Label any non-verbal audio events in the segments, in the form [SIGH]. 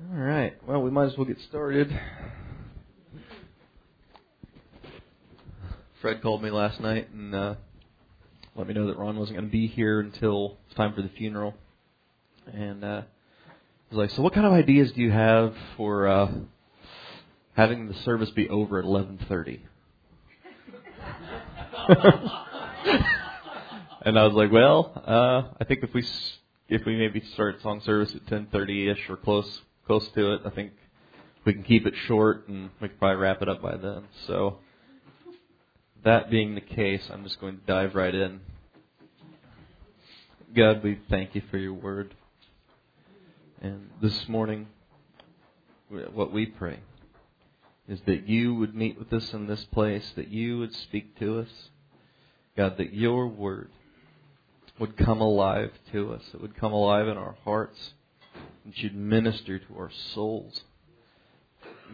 All right. Well, we might as well get started. Fred called me last night and uh, let me know that Ron wasn't going to be here until it's time for the funeral. And uh, was like, "So, what kind of ideas do you have for uh, having the service be over at 11:30?" [LAUGHS] and I was like, "Well, uh, I think if we S- if we maybe start song service at 10:30 ish or close close to it. I think we can keep it short and we can probably wrap it up by then. So, that being the case, I'm just going to dive right in. God, we thank you for your word. And this morning, what we pray is that you would meet with us in this place, that you would speak to us. God, that your word would come alive to us, it would come alive in our hearts that you'd minister to our souls.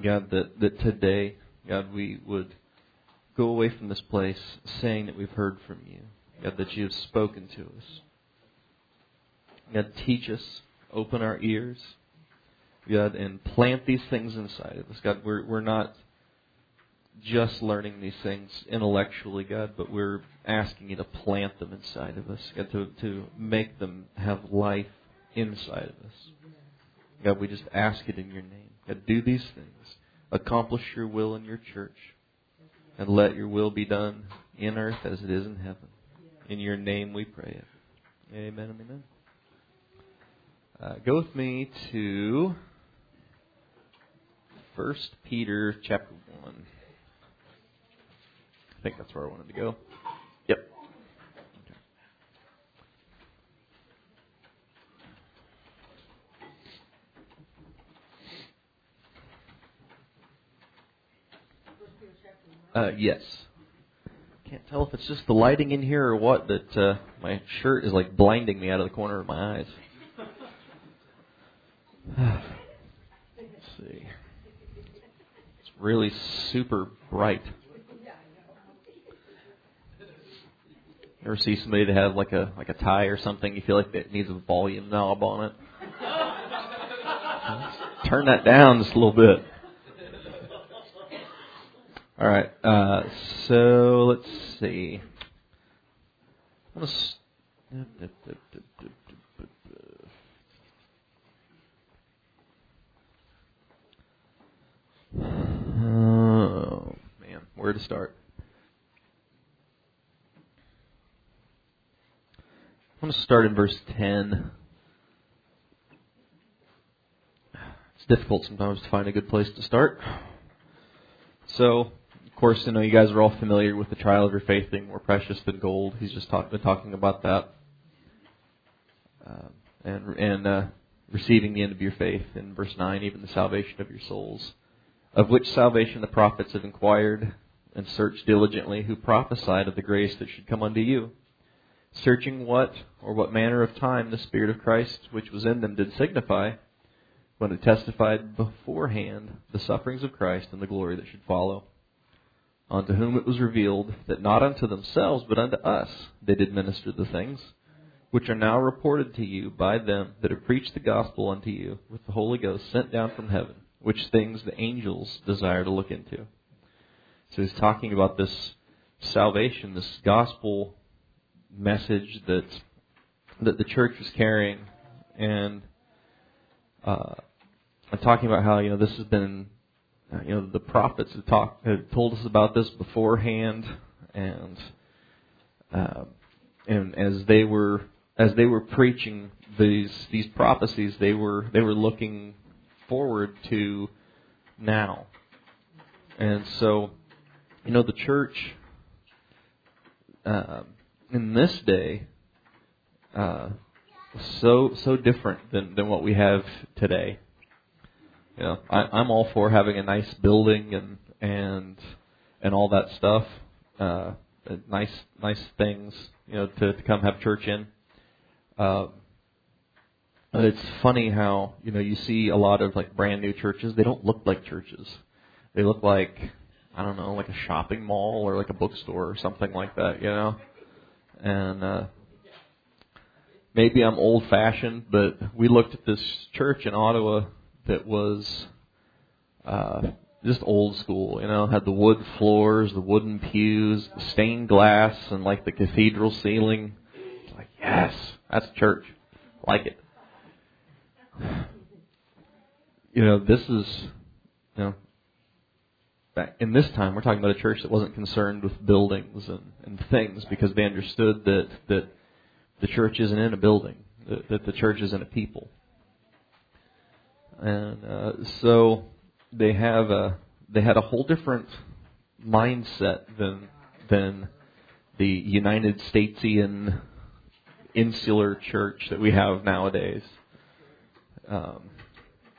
God, that, that today, God, we would go away from this place saying that we've heard from you. God, that you have spoken to us. God, teach us, open our ears, God, and plant these things inside of us. God, we're, we're not just learning these things intellectually, God, but we're asking you to plant them inside of us, God, to, to make them have life inside of us. God, we just ask it in your name. God, do these things. Accomplish your will in your church. And let your will be done in earth as it is in heaven. In your name we pray it. Amen and amen. Uh, go with me to 1 Peter chapter 1. I think that's where I wanted to go. Uh, yes. Can't tell if it's just the lighting in here or what that uh, my shirt is like blinding me out of the corner of my eyes. [SIGHS] Let's see. It's really super bright. Ever see somebody that has like a like a tie or something? You feel like it needs a volume knob on it. Turn that down just a little bit. All right. Uh, so let's see. [SIGHS] Oh man, where to start? I'm going to start in verse 10. It's difficult sometimes to find a good place to start. So, course, I know you guys are all familiar with the trial of your faith being more precious than gold. He's just talk, been talking about that. Uh, and and uh, receiving the end of your faith in verse 9, even the salvation of your souls, of which salvation the prophets have inquired and searched diligently, who prophesied of the grace that should come unto you, searching what or what manner of time the Spirit of Christ which was in them did signify, when it testified beforehand the sufferings of Christ and the glory that should follow unto whom it was revealed that not unto themselves, but unto us they did minister the things, which are now reported to you by them that have preached the gospel unto you with the Holy Ghost sent down from heaven, which things the angels desire to look into. So he's talking about this salvation, this gospel message that that the church is carrying, and uh, I'm talking about how you know this has been you know, the prophets had talked had told us about this beforehand, and uh, and as they were as they were preaching these these prophecies, they were they were looking forward to now, and so you know the church uh, in this day uh, so so different than than what we have today you know, I, I'm all for having a nice building and and and all that stuff. Uh, nice nice things, you know, to, to come have church in. Uh, it's funny how you know you see a lot of like brand new churches. They don't look like churches. They look like I don't know, like a shopping mall or like a bookstore or something like that. You know, and uh, maybe I'm old fashioned, but we looked at this church in Ottawa that was uh, just old school. You know, had the wood floors, the wooden pews, the stained glass, and like the cathedral ceiling. It's like, yes, that's church. Like it. You know, this is, you know, in this time, we're talking about a church that wasn't concerned with buildings and, and things because they understood that that the church isn't in a building, that, that the church is in a people. And uh, so they have a they had a whole different mindset than than the United Statesian insular church that we have nowadays. Um,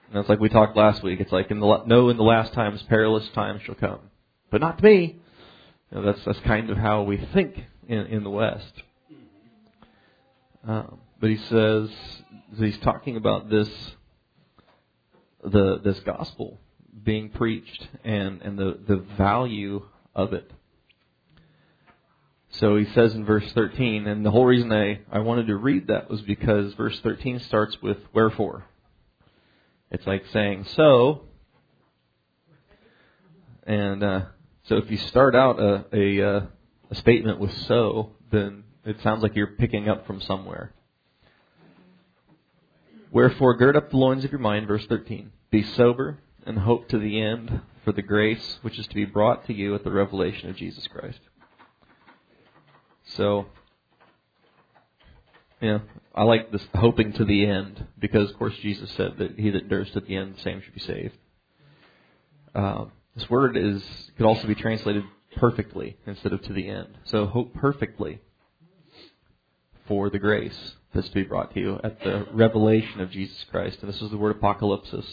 and it's like we talked last week. It's like in the no, in the last times, perilous times shall come, but not to me. You know, that's that's kind of how we think in in the West. Um, but he says he's talking about this the this gospel being preached and, and the, the value of it. So he says in verse 13, and the whole reason I, I wanted to read that was because verse 13 starts with wherefore. It's like saying so, and uh, so if you start out a, a, uh, a statement with so, then it sounds like you're picking up from somewhere. Wherefore, gird up the loins of your mind, verse 13. Be sober and hope to the end for the grace which is to be brought to you at the revelation of Jesus Christ. So, yeah, I like this hoping to the end because, of course, Jesus said that he that endures to the end, the same should be saved. Uh, this word is could also be translated perfectly instead of to the end. So hope perfectly for the grace that's to be brought to you at the revelation of Jesus Christ. And this is the word apocalypsis.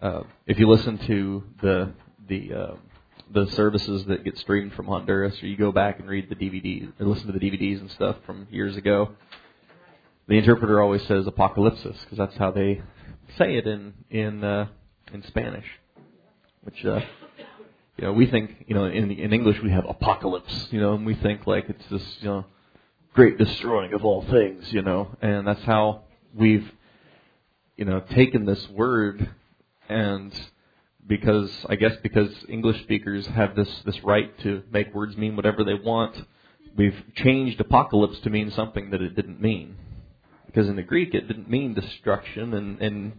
Uh, if you listen to the the uh, the services that get streamed from Honduras, or you go back and read the DVDs or listen to the DVDs and stuff from years ago, the interpreter always says apocalypsis because that's how they say it in in uh, in Spanish. Which uh, you know we think you know in in English we have apocalypse, you know, and we think like it's this you know great destroying of all things, you know, and that's how we've you know taken this word and because I guess because English speakers have this this right to make words mean whatever they want, we've changed apocalypse to mean something that it didn't mean. Because in the Greek it didn't mean destruction and, and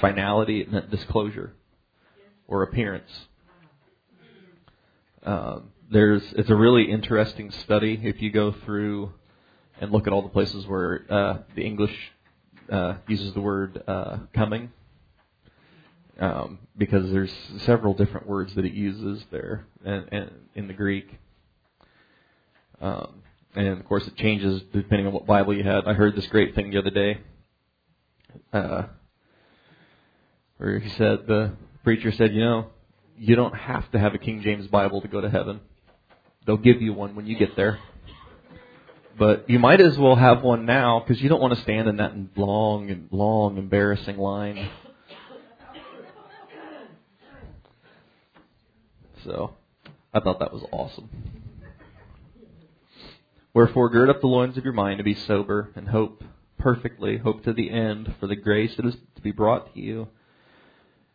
finality, it meant disclosure or appearance. Um, there's it's a really interesting study if you go through and look at all the places where uh, the English uh, uses the word uh, coming um, because there's several different words that it uses there and, and in the Greek. Um, and of course, it changes depending on what Bible you had. I heard this great thing the other day, uh, where he said the preacher said, "You know, you don't have to have a King James Bible to go to heaven. They'll give you one when you get there." But you might as well have one now because you don't want to stand in that long and long, embarrassing line So I thought that was awesome. Wherefore, gird up the loins of your mind to be sober and hope perfectly, hope to the end for the grace that is to be brought to you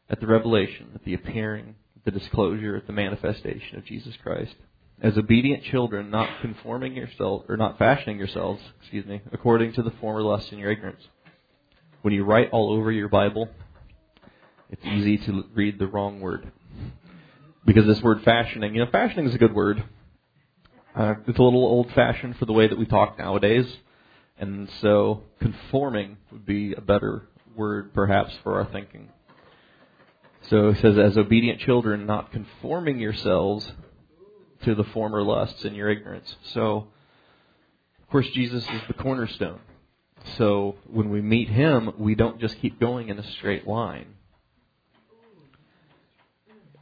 at the revelation, at the appearing, at the disclosure, at the manifestation of Jesus Christ. As obedient children, not conforming yourselves or not fashioning yourselves, excuse me, according to the former lusts in your ignorance. When you write all over your Bible, it's easy to read the wrong word because this word fashioning, you know, fashioning is a good word. Uh, it's a little old fashioned for the way that we talk nowadays. And so conforming would be a better word perhaps for our thinking. So it says, as obedient children, not conforming yourselves to the former lusts and your ignorance. So, of course, Jesus is the cornerstone. So when we meet Him, we don't just keep going in a straight line.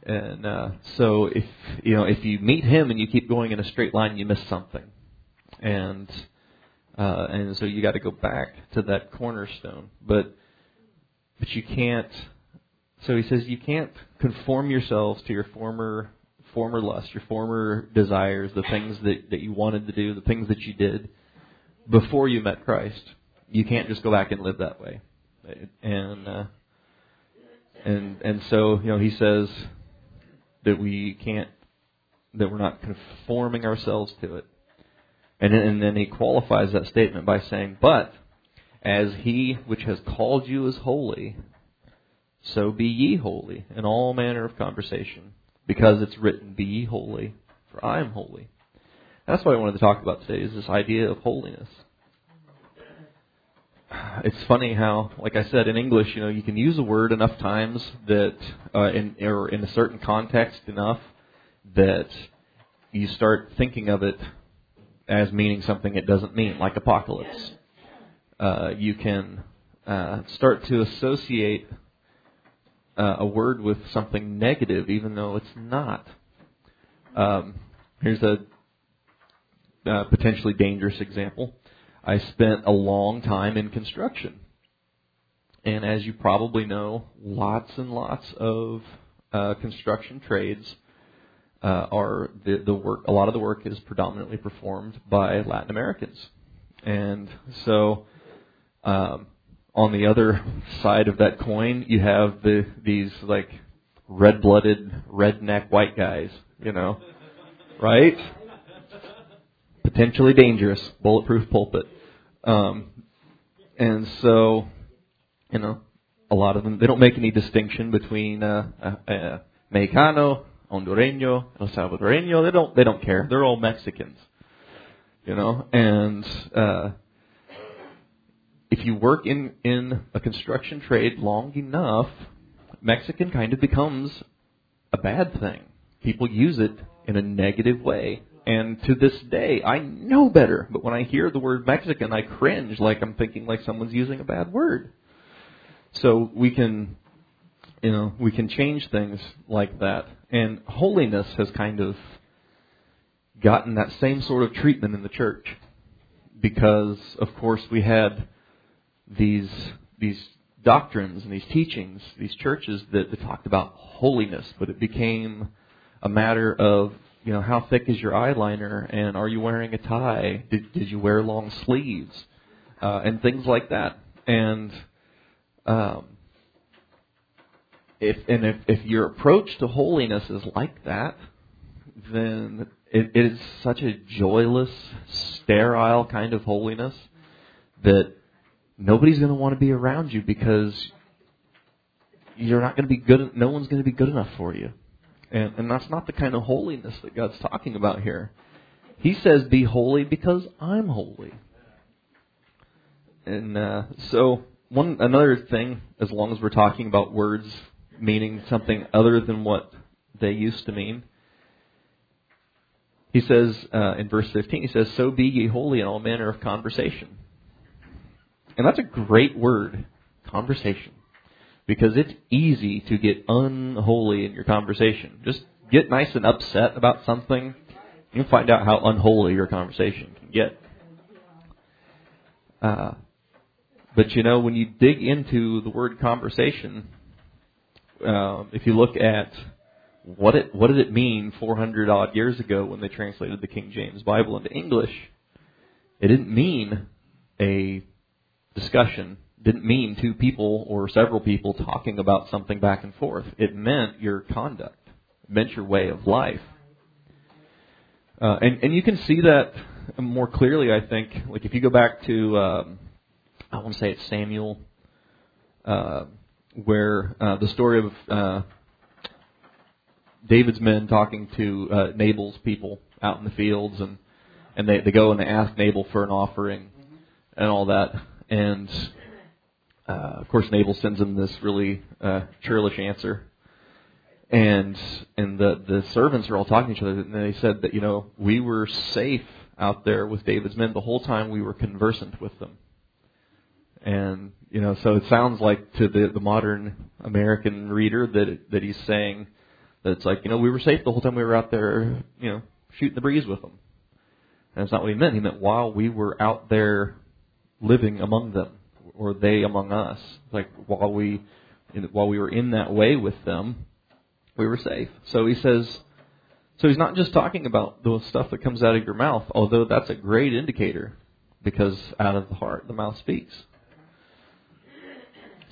And uh, so if you know if you meet him and you keep going in a straight line, you miss something. And uh, and so you got to go back to that cornerstone. But but you can't. So he says you can't conform yourselves to your former former lusts, your former desires, the things that that you wanted to do, the things that you did before you met Christ. You can't just go back and live that way. And uh, and and so you know he says that we can't that we're not conforming ourselves to it. And and then he qualifies that statement by saying, "But as he which has called you is holy, so be ye holy in all manner of conversation, because it's written, Be holy, for I am holy." That's what I wanted to talk about today is this idea of holiness. It's funny how, like I said, in English, you know, you can use a word enough times that, uh, in or in a certain context enough that you start thinking of it as meaning something it doesn't mean, like apocalypse. Uh, you can uh, start to associate uh, a word with something negative, even though it's not. Um, here's a uh, potentially dangerous example. I spent a long time in construction. And as you probably know, lots and lots of uh, construction trades uh, are the, the work. A lot of the work is predominantly performed by Latin Americans, and so um, on the other side of that coin, you have the these like red-blooded, redneck white guys. You know, right? Potentially dangerous, bulletproof pulpit. Um, and so, you know, a lot of them they don't make any distinction between uh, uh, uh, Mexicano, Hondureño, El Salvadoreño. They don't they don't care. They're all Mexicans, you know. And uh, if you work in in a construction trade long enough, Mexican kind of becomes a bad thing. People use it in a negative way. And to this day, I know better. But when I hear the word Mexican, I cringe like I'm thinking like someone's using a bad word. So we can, you know, we can change things like that. And holiness has kind of gotten that same sort of treatment in the church. Because, of course, we had these, these doctrines and these teachings, these churches that, that talked about holiness, but it became a matter of you know, how thick is your eyeliner, and are you wearing a tie? Did did you wear long sleeves, uh, and things like that. And um, if and if if your approach to holiness is like that, then it, it is such a joyless, sterile kind of holiness that nobody's going to want to be around you because you're not going to be good. No one's going to be good enough for you. And, and that's not the kind of holiness that God's talking about here. He says, Be holy because I'm holy. And uh, so, one another thing, as long as we're talking about words meaning something other than what they used to mean, he says uh, in verse 15, he says, So be ye holy in all manner of conversation. And that's a great word, conversation because it's easy to get unholy in your conversation. Just get nice and upset about something, you find out how unholy your conversation can get. Uh, but you know, when you dig into the word conversation, uh, if you look at what it what did it mean 400 odd years ago when they translated the King James Bible into English, it didn't mean a discussion didn't mean two people or several people talking about something back and forth. It meant your conduct. It meant your way of life. Uh, and and you can see that more clearly, I think. Like if you go back to, um, I want to say it's Samuel, uh, where uh, the story of uh, David's men talking to uh, Nabal's people out in the fields, and and they they go and they ask Nabal for an offering and all that, and uh, of course, Nabal sends him this really uh, churlish answer, and and the the servants are all talking to each other, and they said that you know we were safe out there with David's men the whole time we were conversant with them, and you know so it sounds like to the the modern American reader that it, that he's saying that it's like you know we were safe the whole time we were out there you know shooting the breeze with them, and that's not what he meant. He meant while we were out there living among them or they among us. Like while we while we were in that way with them, we were safe. So he says. So he's not just talking about the stuff that comes out of your mouth, although that's a great indicator, because out of the heart the mouth speaks.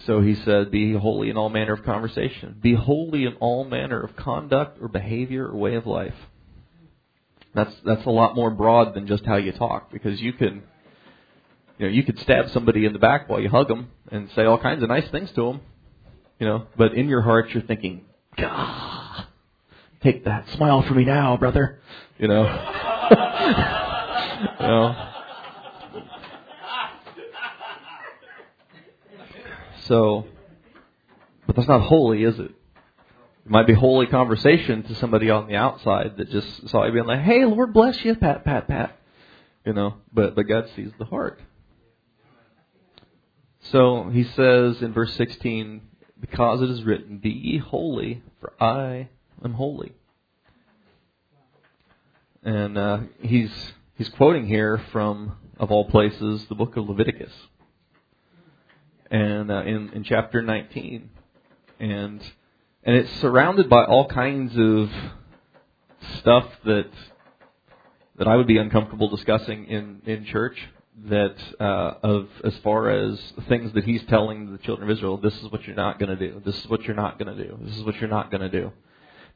so he said, Be holy in all manner of conversation. Be holy in all manner of conduct or behavior or way of life. That's that's a lot more broad than just how you talk because you can you know you could stab somebody in the back while you hug them and say all kinds of nice things to them, you know, but in your heart you're thinking, God, take that smile for me now, brother, you know. [LAUGHS] you know. So, but that's not holy, is it? It might be holy conversation to somebody on the outside that just saw you being like, "Hey, Lord bless you, pat, pat, pat," you know. But but God sees the heart. So he says in verse 16, "Because it is written, Be ye holy, for I am holy." And uh, he's he's quoting here from, of all places, the book of Leviticus, and uh, in in chapter 19, and and it's surrounded by all kinds of stuff that that I would be uncomfortable discussing in in church. That uh, of as far as things that he's telling the children of Israel, this is what you're not going to do. This is what you're not going to do. This is what you're not going to do,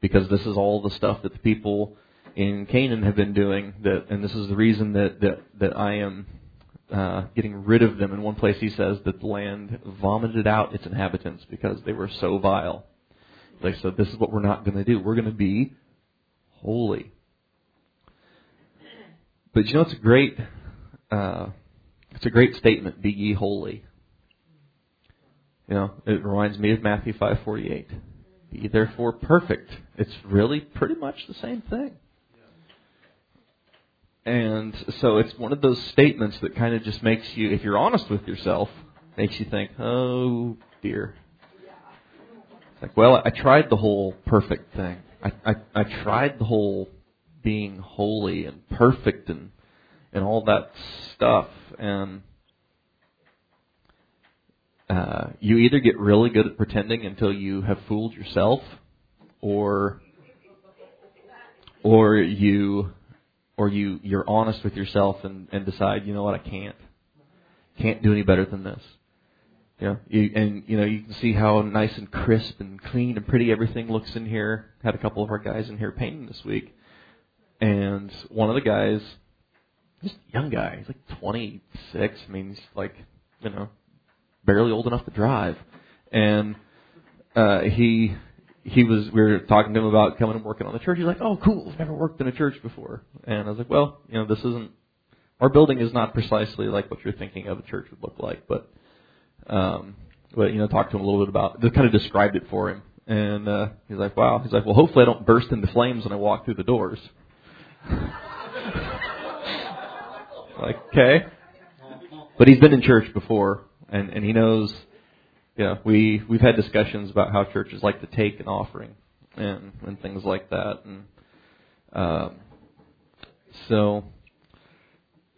because this is all the stuff that the people in Canaan have been doing. That and this is the reason that that that I am uh, getting rid of them. In one place, he says that the land vomited out its inhabitants because they were so vile. Like, so this is what we're not going to do. We're going to be holy. But you know, it's a great, uh, it's a great statement. Be ye holy. You know, it reminds me of Matthew five forty eight. Be therefore perfect. It's really pretty much the same thing. And so it's one of those statements that kind of just makes you, if you're honest with yourself, makes you think, oh dear, It's like, well, I tried the whole perfect thing. I, I, I tried the whole being holy and perfect and and all that stuff. And uh, you either get really good at pretending until you have fooled yourself or or you or you you're honest with yourself and, and decide you know what? I can't. Can't do any better than this. You know, you, and you know you can see how nice and crisp and clean and pretty everything looks in here. Had a couple of our guys in here painting this week, and one of the guys, just young guy, he's like 26. I mean, he's like, you know, barely old enough to drive, and uh, he he was we were talking to him about coming and working on the church. He's like, "Oh, cool! I've never worked in a church before." And I was like, "Well, you know, this isn't our building is not precisely like what you're thinking of a church would look like, but um, but you know, talked to him a little bit about, just kind of described it for him, and uh, he's like, "Wow." He's like, "Well, hopefully I don't burst into flames when I walk through the doors." [LAUGHS] like, okay, but he's been in church before, and and he knows. Yeah, we we've had discussions about how churches like to take an offering and and things like that, and um, so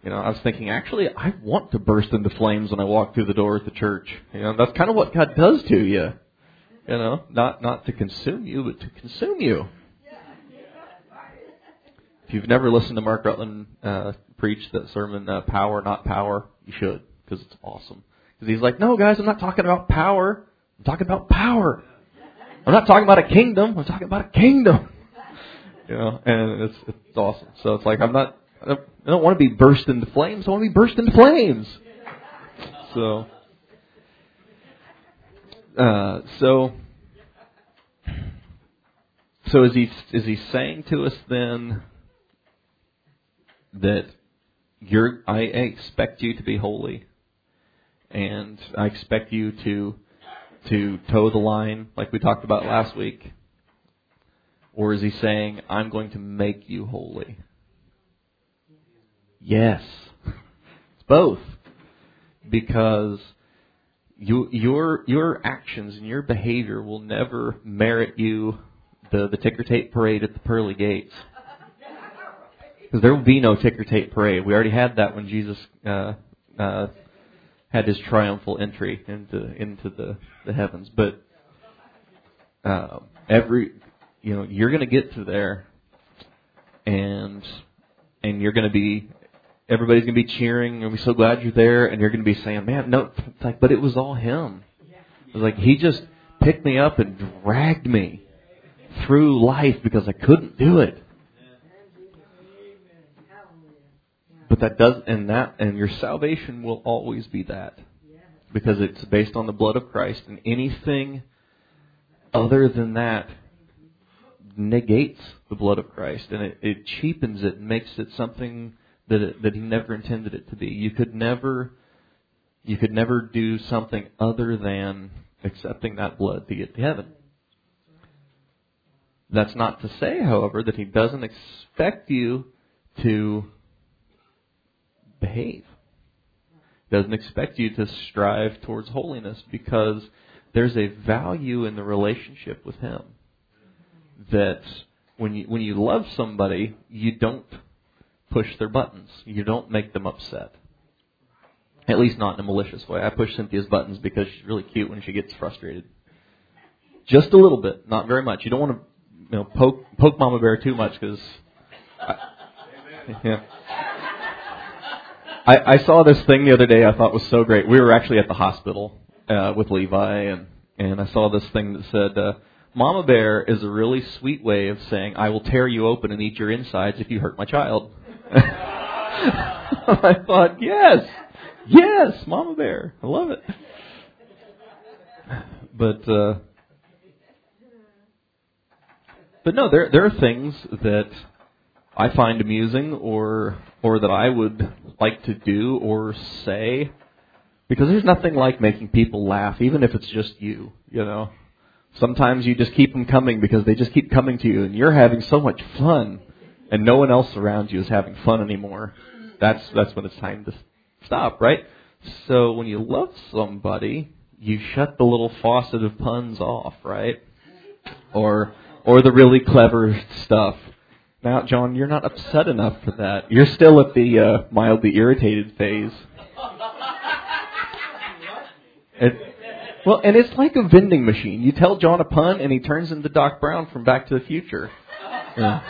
you know, I was thinking, actually, I want to burst into flames when I walk through the door at the church. You know, that's kind of what God does to you. You know, not not to consume you, but to consume you. If you've never listened to Mark Rutland uh, preach that sermon, uh, "Power, Not Power," you should because it's awesome. Because he's like, "No, guys, I'm not talking about power. I'm talking about power. I'm not talking about a kingdom. I'm talking about a kingdom." [LAUGHS] You know, and it's it's awesome. So it's like I'm not I don't, don't want to be burst into flames. I want to be burst into flames. So, uh, so, so is he is he saying to us then that you're I expect you to be holy, and I expect you to to toe the line like we talked about last week, or is he saying I'm going to make you holy? Yes. It's both. Because you, your your actions and your behavior will never merit you the, the ticker tape parade at the pearly gates. Because there will be no ticker tape parade. We already had that when Jesus uh, uh, had his triumphal entry into into the, the heavens. But uh, every you know you're going to get to there, and and you're going to be everybody's going to be cheering and be so glad you're there and you're going to be saying, man, no, it's like, but it was all him. It was like he just picked me up and dragged me through life because I couldn't do it. But that does, and that, and your salvation will always be that. Because it's based on the blood of Christ, and anything other than that negates the blood of Christ, and it, it cheapens it, and makes it something that it, that He never intended it to be. You could never, you could never do something other than accepting that blood to get to heaven. That's not to say, however, that He doesn't expect you to behave. Doesn't expect you to strive towards holiness because there's a value in the relationship with Him that when you when you love somebody, you don't push their buttons. You don't make them upset. At least not in a malicious way. I push Cynthia's buttons because she's really cute when she gets frustrated. Just a little bit, not very much. You don't want to, you know, poke poke Mama Bear too much because. [LAUGHS] Yeah. I, I saw this thing the other day. I thought was so great. We were actually at the hospital uh, with Levi, and and I saw this thing that said, uh, "Mama Bear is a really sweet way of saying I will tear you open and eat your insides if you hurt my child." [LAUGHS] I thought, yes, yes, Mama Bear, I love it. But uh, but no, there there are things that I find amusing or or that I would like to do or say because there's nothing like making people laugh even if it's just you, you know. Sometimes you just keep them coming because they just keep coming to you and you're having so much fun and no one else around you is having fun anymore. That's that's when it's time to stop, right? So when you love somebody, you shut the little faucet of puns off, right? Or or the really clever stuff now, John, you're not upset enough for that. You're still at the uh, mildly irritated phase. It, well, and it's like a vending machine. You tell John a pun, and he turns into Doc Brown from Back to the Future. Yeah.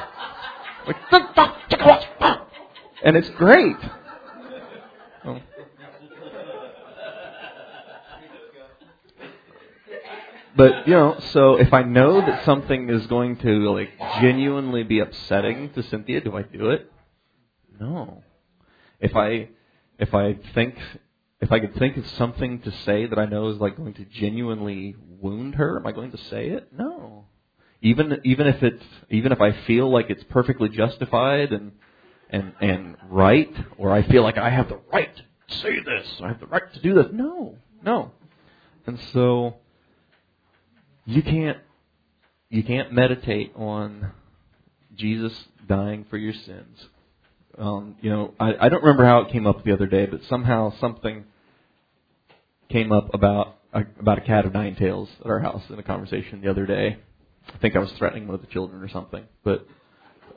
and it's great. Oh. But you know, so if I know that something is going to like genuinely be upsetting to Cynthia, do I do it? No. If I if I think if I could think of something to say that I know is like going to genuinely wound her, am I going to say it? No. Even even if it's even if I feel like it's perfectly justified and and and right, or I feel like I have the right to say this, I have the right to do this. No, no. And so you can't you can't meditate on Jesus dying for your sins. Um, you know, I, I don't remember how it came up the other day, but somehow something came up about a, about a cat of nine tails at our house in a conversation the other day. I think I was threatening one of the children or something, but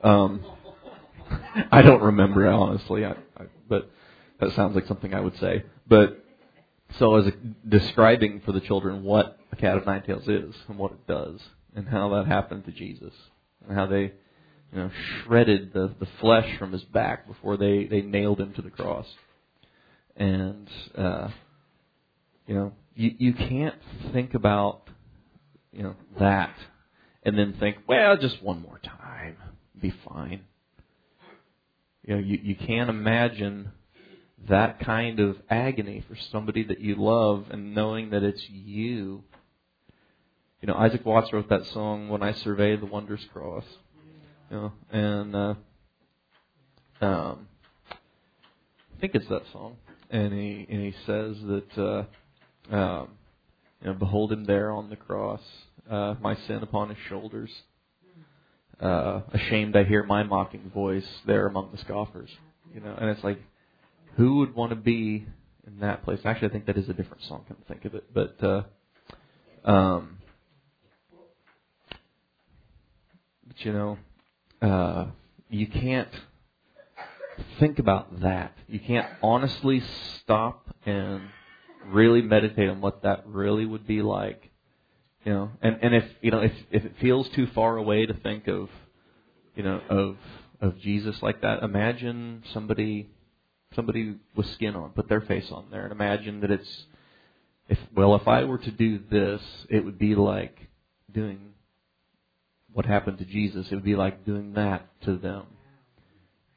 um, [LAUGHS] I don't remember honestly. I, I, but that sounds like something I would say. But so I was describing for the children what a cat of nine tails is and what it does, and how that happened to Jesus, and how they, you know, shredded the the flesh from his back before they they nailed him to the cross, and uh, you know, you you can't think about you know that and then think, well, just one more time, be fine. You know, you you can't imagine that kind of agony for somebody that you love and knowing that it's you. You know, Isaac Watts wrote that song, When I Survey the Wondrous Cross. You know, and uh, um, I think it's that song. And he and he says that uh, um, you know, behold him there on the cross, uh, my sin upon his shoulders. Uh, ashamed I hear my mocking voice there among the scoffers. You know, and it's like who would want to be in that place? Actually, I think that is a different song. Come think of it, but uh, um, but you know, uh, you can't think about that. You can't honestly stop and really meditate on what that really would be like. You know, and and if you know if if it feels too far away to think of, you know, of of Jesus like that, imagine somebody somebody with skin on, put their face on there, and imagine that it's if well, if I were to do this, it would be like doing what happened to Jesus. It would be like doing that to them.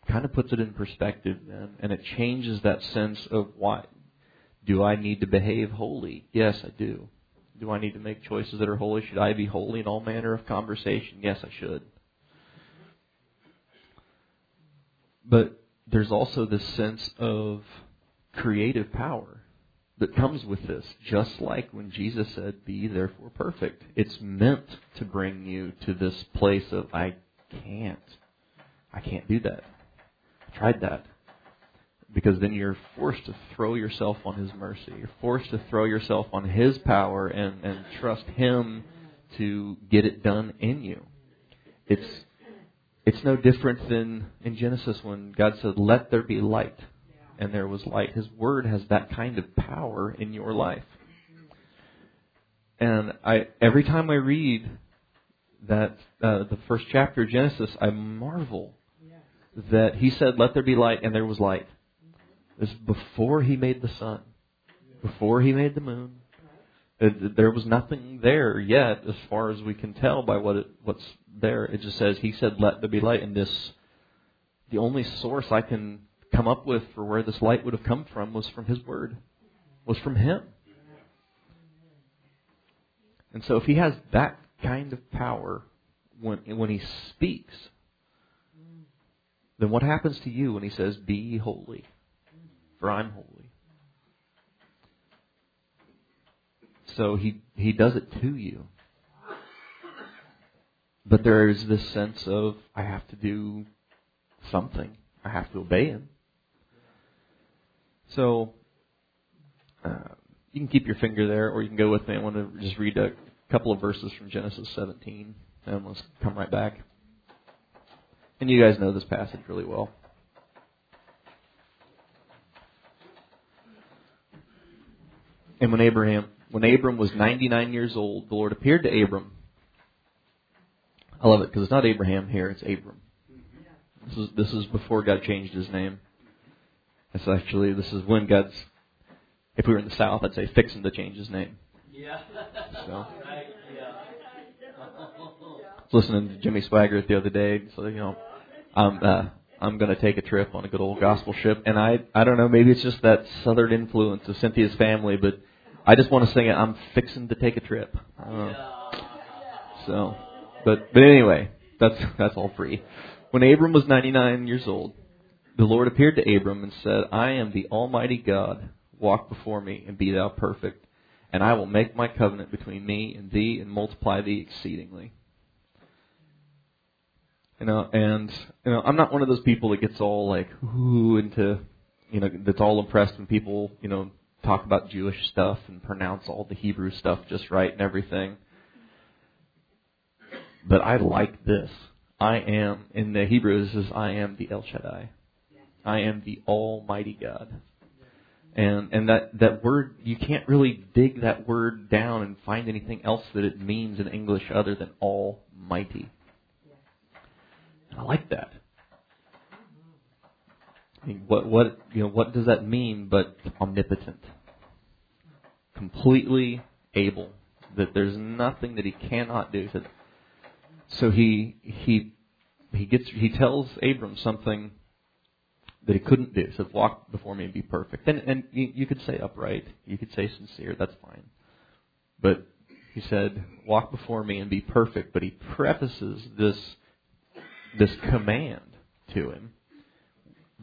Kind of puts it in perspective then, and it changes that sense of why do I need to behave holy? Yes, I do. Do I need to make choices that are holy? Should I be holy in all manner of conversation? Yes, I should. But there's also this sense of creative power that comes with this, just like when Jesus said, Be therefore perfect. It's meant to bring you to this place of, I can't. I can't do that. I tried that. Because then you're forced to throw yourself on His mercy. You're forced to throw yourself on His power and, and trust Him to get it done in you. It's it's no different than in Genesis when God said, Let there be light. And there was light. His word has that kind of power in your life. And I every time I read that uh, the first chapter of Genesis, I marvel that he said, Let there be light, and there was light. This before he made the sun, before he made the moon. There was nothing there yet, as far as we can tell by what it, what's there. It just says he said, "Let there be light," and this, the only source I can come up with for where this light would have come from was from his word, was from him. And so, if he has that kind of power when when he speaks, then what happens to you when he says, "Be holy, for I'm holy"? So he he does it to you. But there is this sense of I have to do something. I have to obey him. So uh, you can keep your finger there, or you can go with me. I want to just read a couple of verses from Genesis 17, and let's come right back. And you guys know this passage really well. And when Abraham when Abram was 99 years old, the Lord appeared to Abram. I love it because it's not Abraham here, it's Abram. This is this is before God changed his name. It's actually this is when God's if we were in the South, I'd say fixing to change his name. Yeah. So. [LAUGHS] Right. Yeah. Listening to Jimmy Swaggart the other day, so you know, I'm uh, I'm going to take a trip on a good old gospel ship, and I I don't know, maybe it's just that southern influence of Cynthia's family, but I just want to sing it. I'm fixing to take a trip. Uh, so, but but anyway, that's that's all free. When Abram was 99 years old, the Lord appeared to Abram and said, "I am the Almighty God. Walk before me and be thou perfect, and I will make my covenant between me and thee and multiply thee exceedingly." You know, and you know, I'm not one of those people that gets all like ooh into, you know, that's all impressed when people, you know, talk about Jewish stuff and pronounce all the Hebrew stuff just right and everything. But I like this. I am, in the Hebrew, is I am the El Shaddai. I am the Almighty God. And and that, that word you can't really dig that word down and find anything else that it means in English other than Almighty. And I like that. I mean, what what you know what does that mean but omnipotent? Completely able. That there's nothing that he cannot do. So, so he he he gets he tells Abram something that he couldn't do. So "Walk before me and be perfect." And and you, you could say upright, you could say sincere. That's fine. But he said, "Walk before me and be perfect." But he prefaces this this command to him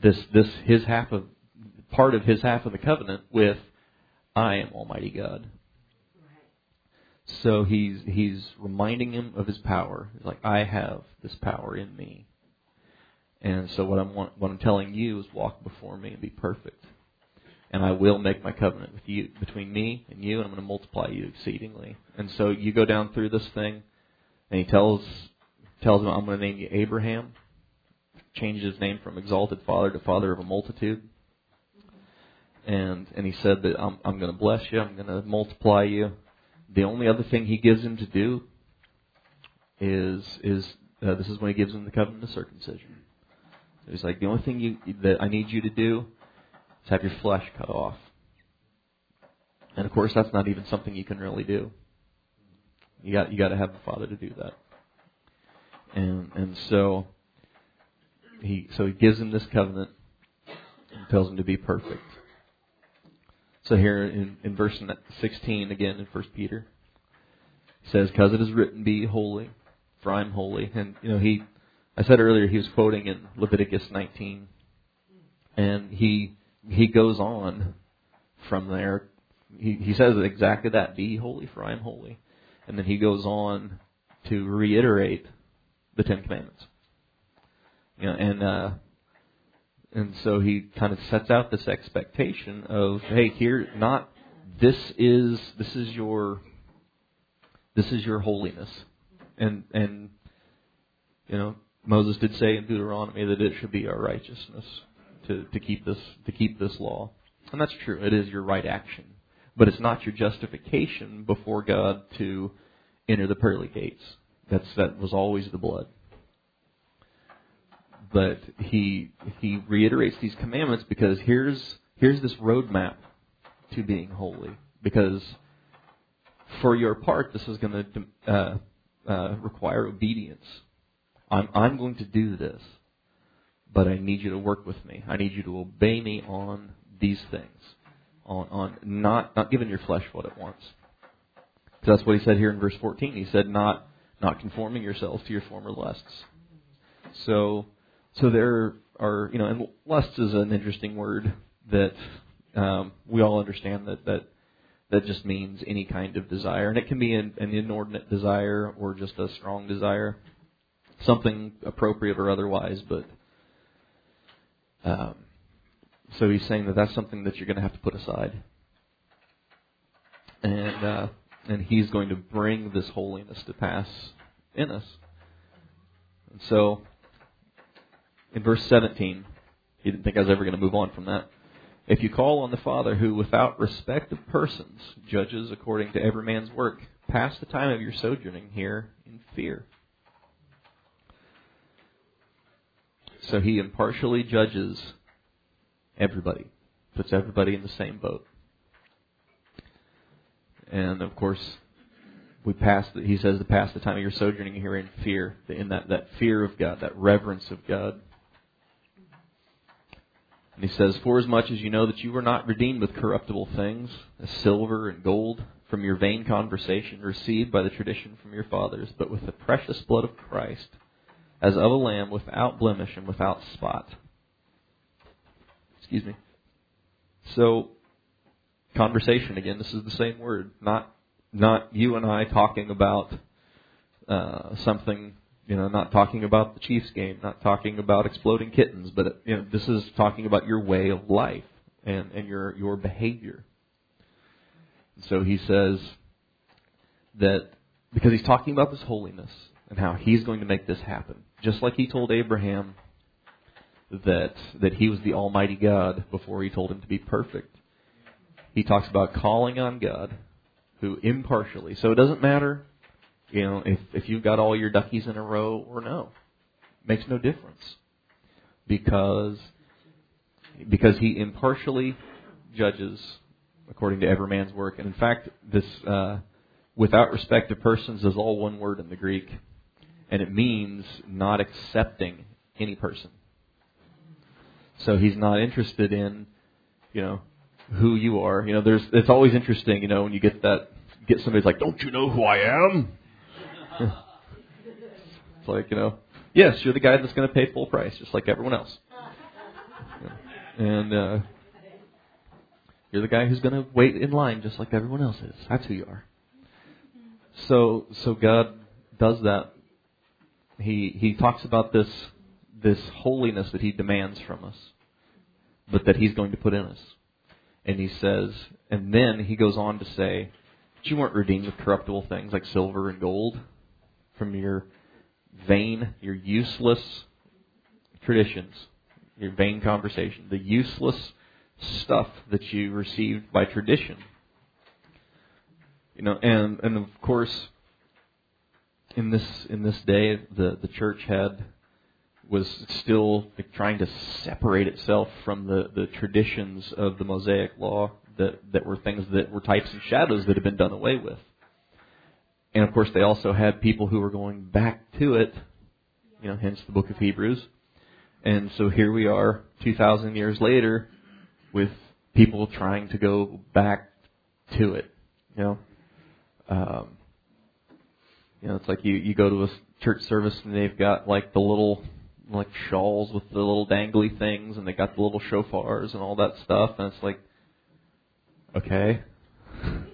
this this his half of part of his half of the covenant with I am Almighty God. So he's he's reminding him of his power. He's like, I have this power in me. And so what I'm what I'm telling you is walk before me and be perfect. And I will make my covenant with you between me and you, and I'm going to multiply you exceedingly. And so you go down through this thing, and he tells tells him, I'm going to name you Abraham changed his name from Exalted Father to Father of a Multitude. And and he said that I'm I'm going to bless you, I'm going to multiply you. The only other thing he gives him to do is is uh, this is when he gives him the covenant of circumcision. He's like the only thing you that I need you to do is have your flesh cut off. And of course, that's not even something you can really do. You got you got to have the Father to do that. And and so he so he gives him this covenant and tells him to be perfect. So here in, in verse 16 again in First Peter, says, "Because it is written, Be holy, for I am holy." And you know he, I said earlier he was quoting in Leviticus 19, and he he goes on from there. He he says exactly that: "Be holy, for I am holy," and then he goes on to reiterate the Ten Commandments. You know, and uh, and so he kind of sets out this expectation of, hey, here, not this is this is your this is your holiness, and and you know Moses did say in Deuteronomy that it should be our righteousness to to keep this to keep this law, and that's true. It is your right action, but it's not your justification before God to enter the pearly gates. That's that was always the blood but he he reiterates these commandments because here's here's this roadmap to being holy. Because for your part, this is going to uh, uh, require obedience. I'm I'm going to do this, but I need you to work with me. I need you to obey me on these things, on on not not giving your flesh what it wants. Because that's what he said here in verse 14. He said not not conforming yourselves to your former lusts. So so there are, you know, and lust is an interesting word that um, we all understand that that that just means any kind of desire, and it can be an, an inordinate desire or just a strong desire, something appropriate or otherwise. But um, so he's saying that that's something that you're going to have to put aside, and uh, and he's going to bring this holiness to pass in us. And so in verse 17. He didn't think I was ever going to move on from that. If you call on the Father who, without respect of persons, judges according to every man's work, pass the time of your sojourning here in fear. So he impartially judges everybody, puts everybody in the same boat. And of course, we pass. The, he says to pass the time of your sojourning here in fear, in that that fear of God, that reverence of God. And he says, Forasmuch as you know that you were not redeemed with corruptible things, as silver and gold, from your vain conversation received by the tradition from your fathers, but with the precious blood of Christ, as of a lamb without blemish and without spot. Excuse me. So, conversation again. This is the same word. Not not you and I talking about uh, something you know, not talking about the Chiefs game, not talking about exploding kittens, but you know, this is talking about your way of life and, and your your behavior. so he says that because he's talking about this holiness and how he's going to make this happen, just like he told Abraham that that he was the Almighty God before he told him to be perfect. He talks about calling on God, who impartially. So it doesn't matter you know, if if you've got all your duckies in a row or no, makes no difference because because he impartially judges according to every man's work. And in fact, this uh, without respect of persons is all one word in the Greek, and it means not accepting any person. So he's not interested in, you know, who you are. You know, there's it's always interesting, you know, when you get that get somebody's like, "Don't you know who I am?" [LAUGHS] it's like, you know, yes, you're the guy that's going to pay full price, just like everyone else. [LAUGHS] And uh, you're the guy who's going to wait in line, just like everyone else is. That's who you are. So, so God does that. He he talks about this this holiness that He demands from us, but that He's going to put in us. And He says, and then He goes on to say, "But you weren't redeemed with corruptible things like silver and gold." from your vain, your useless traditions, your vain conversation, the useless stuff that you received by tradition. You know, and and of course, in this in this day, the the church had was still trying to separate itself from the the traditions of the Mosaic law that that were things that were types and shadows that had been done away with. And of course, they also had people who were going back to it. You know, hence the book of Hebrews. And so here we are, 2,000 years later, with people trying to go back to it. You know, um, you know, it's like you you go to a church service and they've got like the little like shawls with the little dangly things, and they got the little shofars and all that stuff, and it's like, okay. [LAUGHS]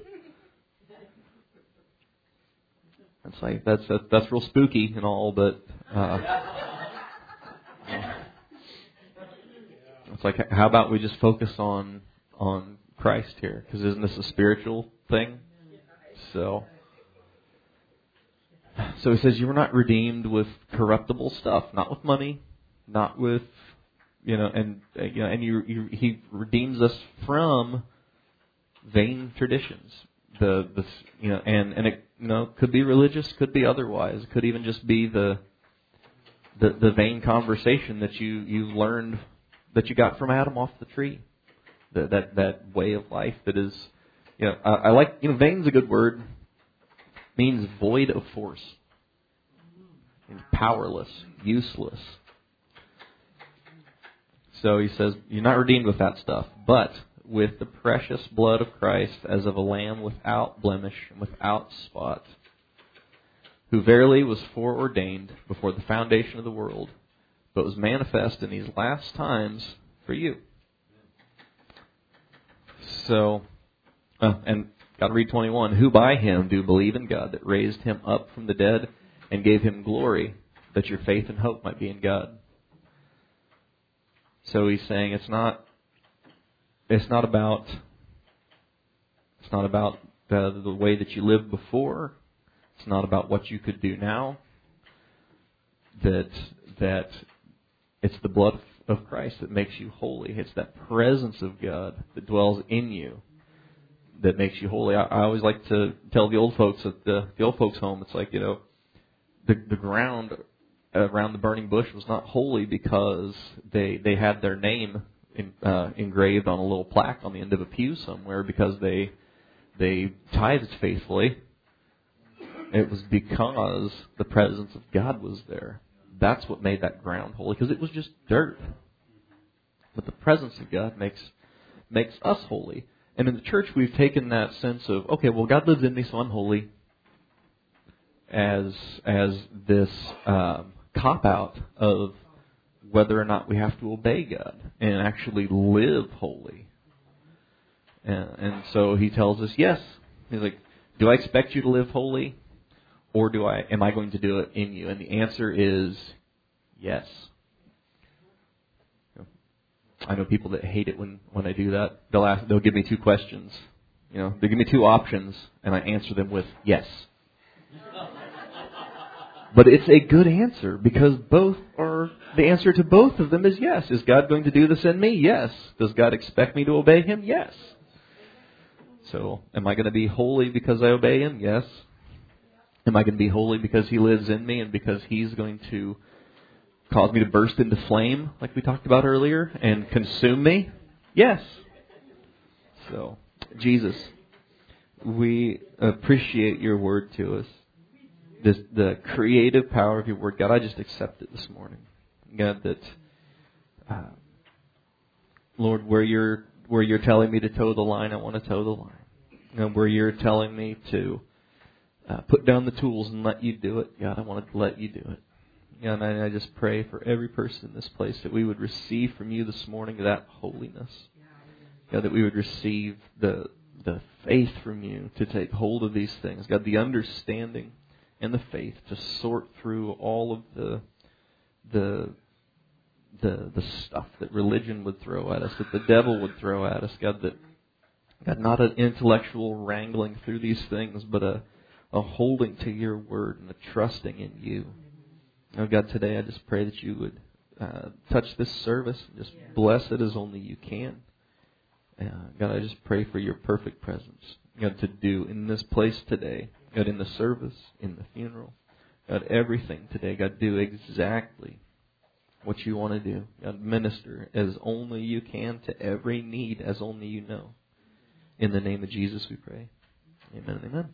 It's like that's that's, that's real spooky and all, but uh, it's like how about we just focus on on Christ here? Because isn't this a spiritual thing? So so he says, You were not redeemed with corruptible stuff, not with money, not with, you know, and, you know, and you, you, he redeems us from vain traditions. The, the, you know, and, and it, you know, could be religious, could be otherwise, could even just be the, the, the vain conversation that you, you learned, that you got from Adam off the tree. The, that, that way of life that is, you know, I, I like, you know, vain's a good word means void of force, means powerless, useless. So he says, You're not redeemed with that stuff, but with the precious blood of Christ as of a lamb without blemish and without spot, who verily was foreordained before the foundation of the world, but was manifest in these last times for you. So, uh, and Got to read 21. Who by him do believe in God that raised him up from the dead and gave him glory, that your faith and hope might be in God. So he's saying it's not it's not about it's not about the, the way that you lived before. It's not about what you could do now. That that it's the blood of Christ that makes you holy. It's that presence of God that dwells in you that makes you holy. I, I always like to tell the old folks at the, the old folks' home, it's like you know, the the ground around the burning bush was not holy because they they had their name in, uh, engraved on a little plaque on the end of a pew somewhere because they they tithed faithfully. It was because the presence of God was there. That's what made that ground holy because it was just dirt. But the presence of God makes makes us holy. And in the church, we've taken that sense of, okay, well, God lives in me, so I'm holy, as as this um, cop out of whether or not we have to obey God and actually live holy. And, and so He tells us, yes. He's like, do I expect you to live holy, or do I? Am I going to do it in you? And the answer is yes. I know people that hate it when when I do that. They'll ask, they'll give me two questions. You know, they give me two options, and I answer them with yes. but it's a good answer because both are the answer to both of them is yes. Is God going to do this in me? Yes. Does God expect me to obey Him? Yes. So, am I going to be holy because I obey Him? Yes. Am I going to be holy because He lives in me and because He's going to cause me to burst into flame, like we talked about earlier, and consume me? Yes. So, Jesus, we appreciate your word to us. This, the creative power of your word. God, I just accept it this morning. God, that, uh, Lord, where you're, where you're telling me to toe the line, I want to toe the line. And where you're telling me to uh, put down the tools and let you do it, God, I want to let you do it. God, and I just pray for every person in this place that we would receive from you this morning that holiness. God, that we would receive the the faith from you to take hold of these things. God, the understanding and the faith to sort through all of the the the the stuff that religion would throw at us, that the devil would throw at us. God, that God, not an intellectual wrangling through these things, but a a holding to your word and a trusting in you. Oh God, today I just pray that you would uh, touch this service, and just bless it as only you can. Uh, God, I just pray for your perfect presence, God, to do in this place today, God, in the service, in the funeral, God, everything today, God, do exactly what you want to do. God, minister as only you can to every need as only you know. In the name of Jesus we pray. Amen amen.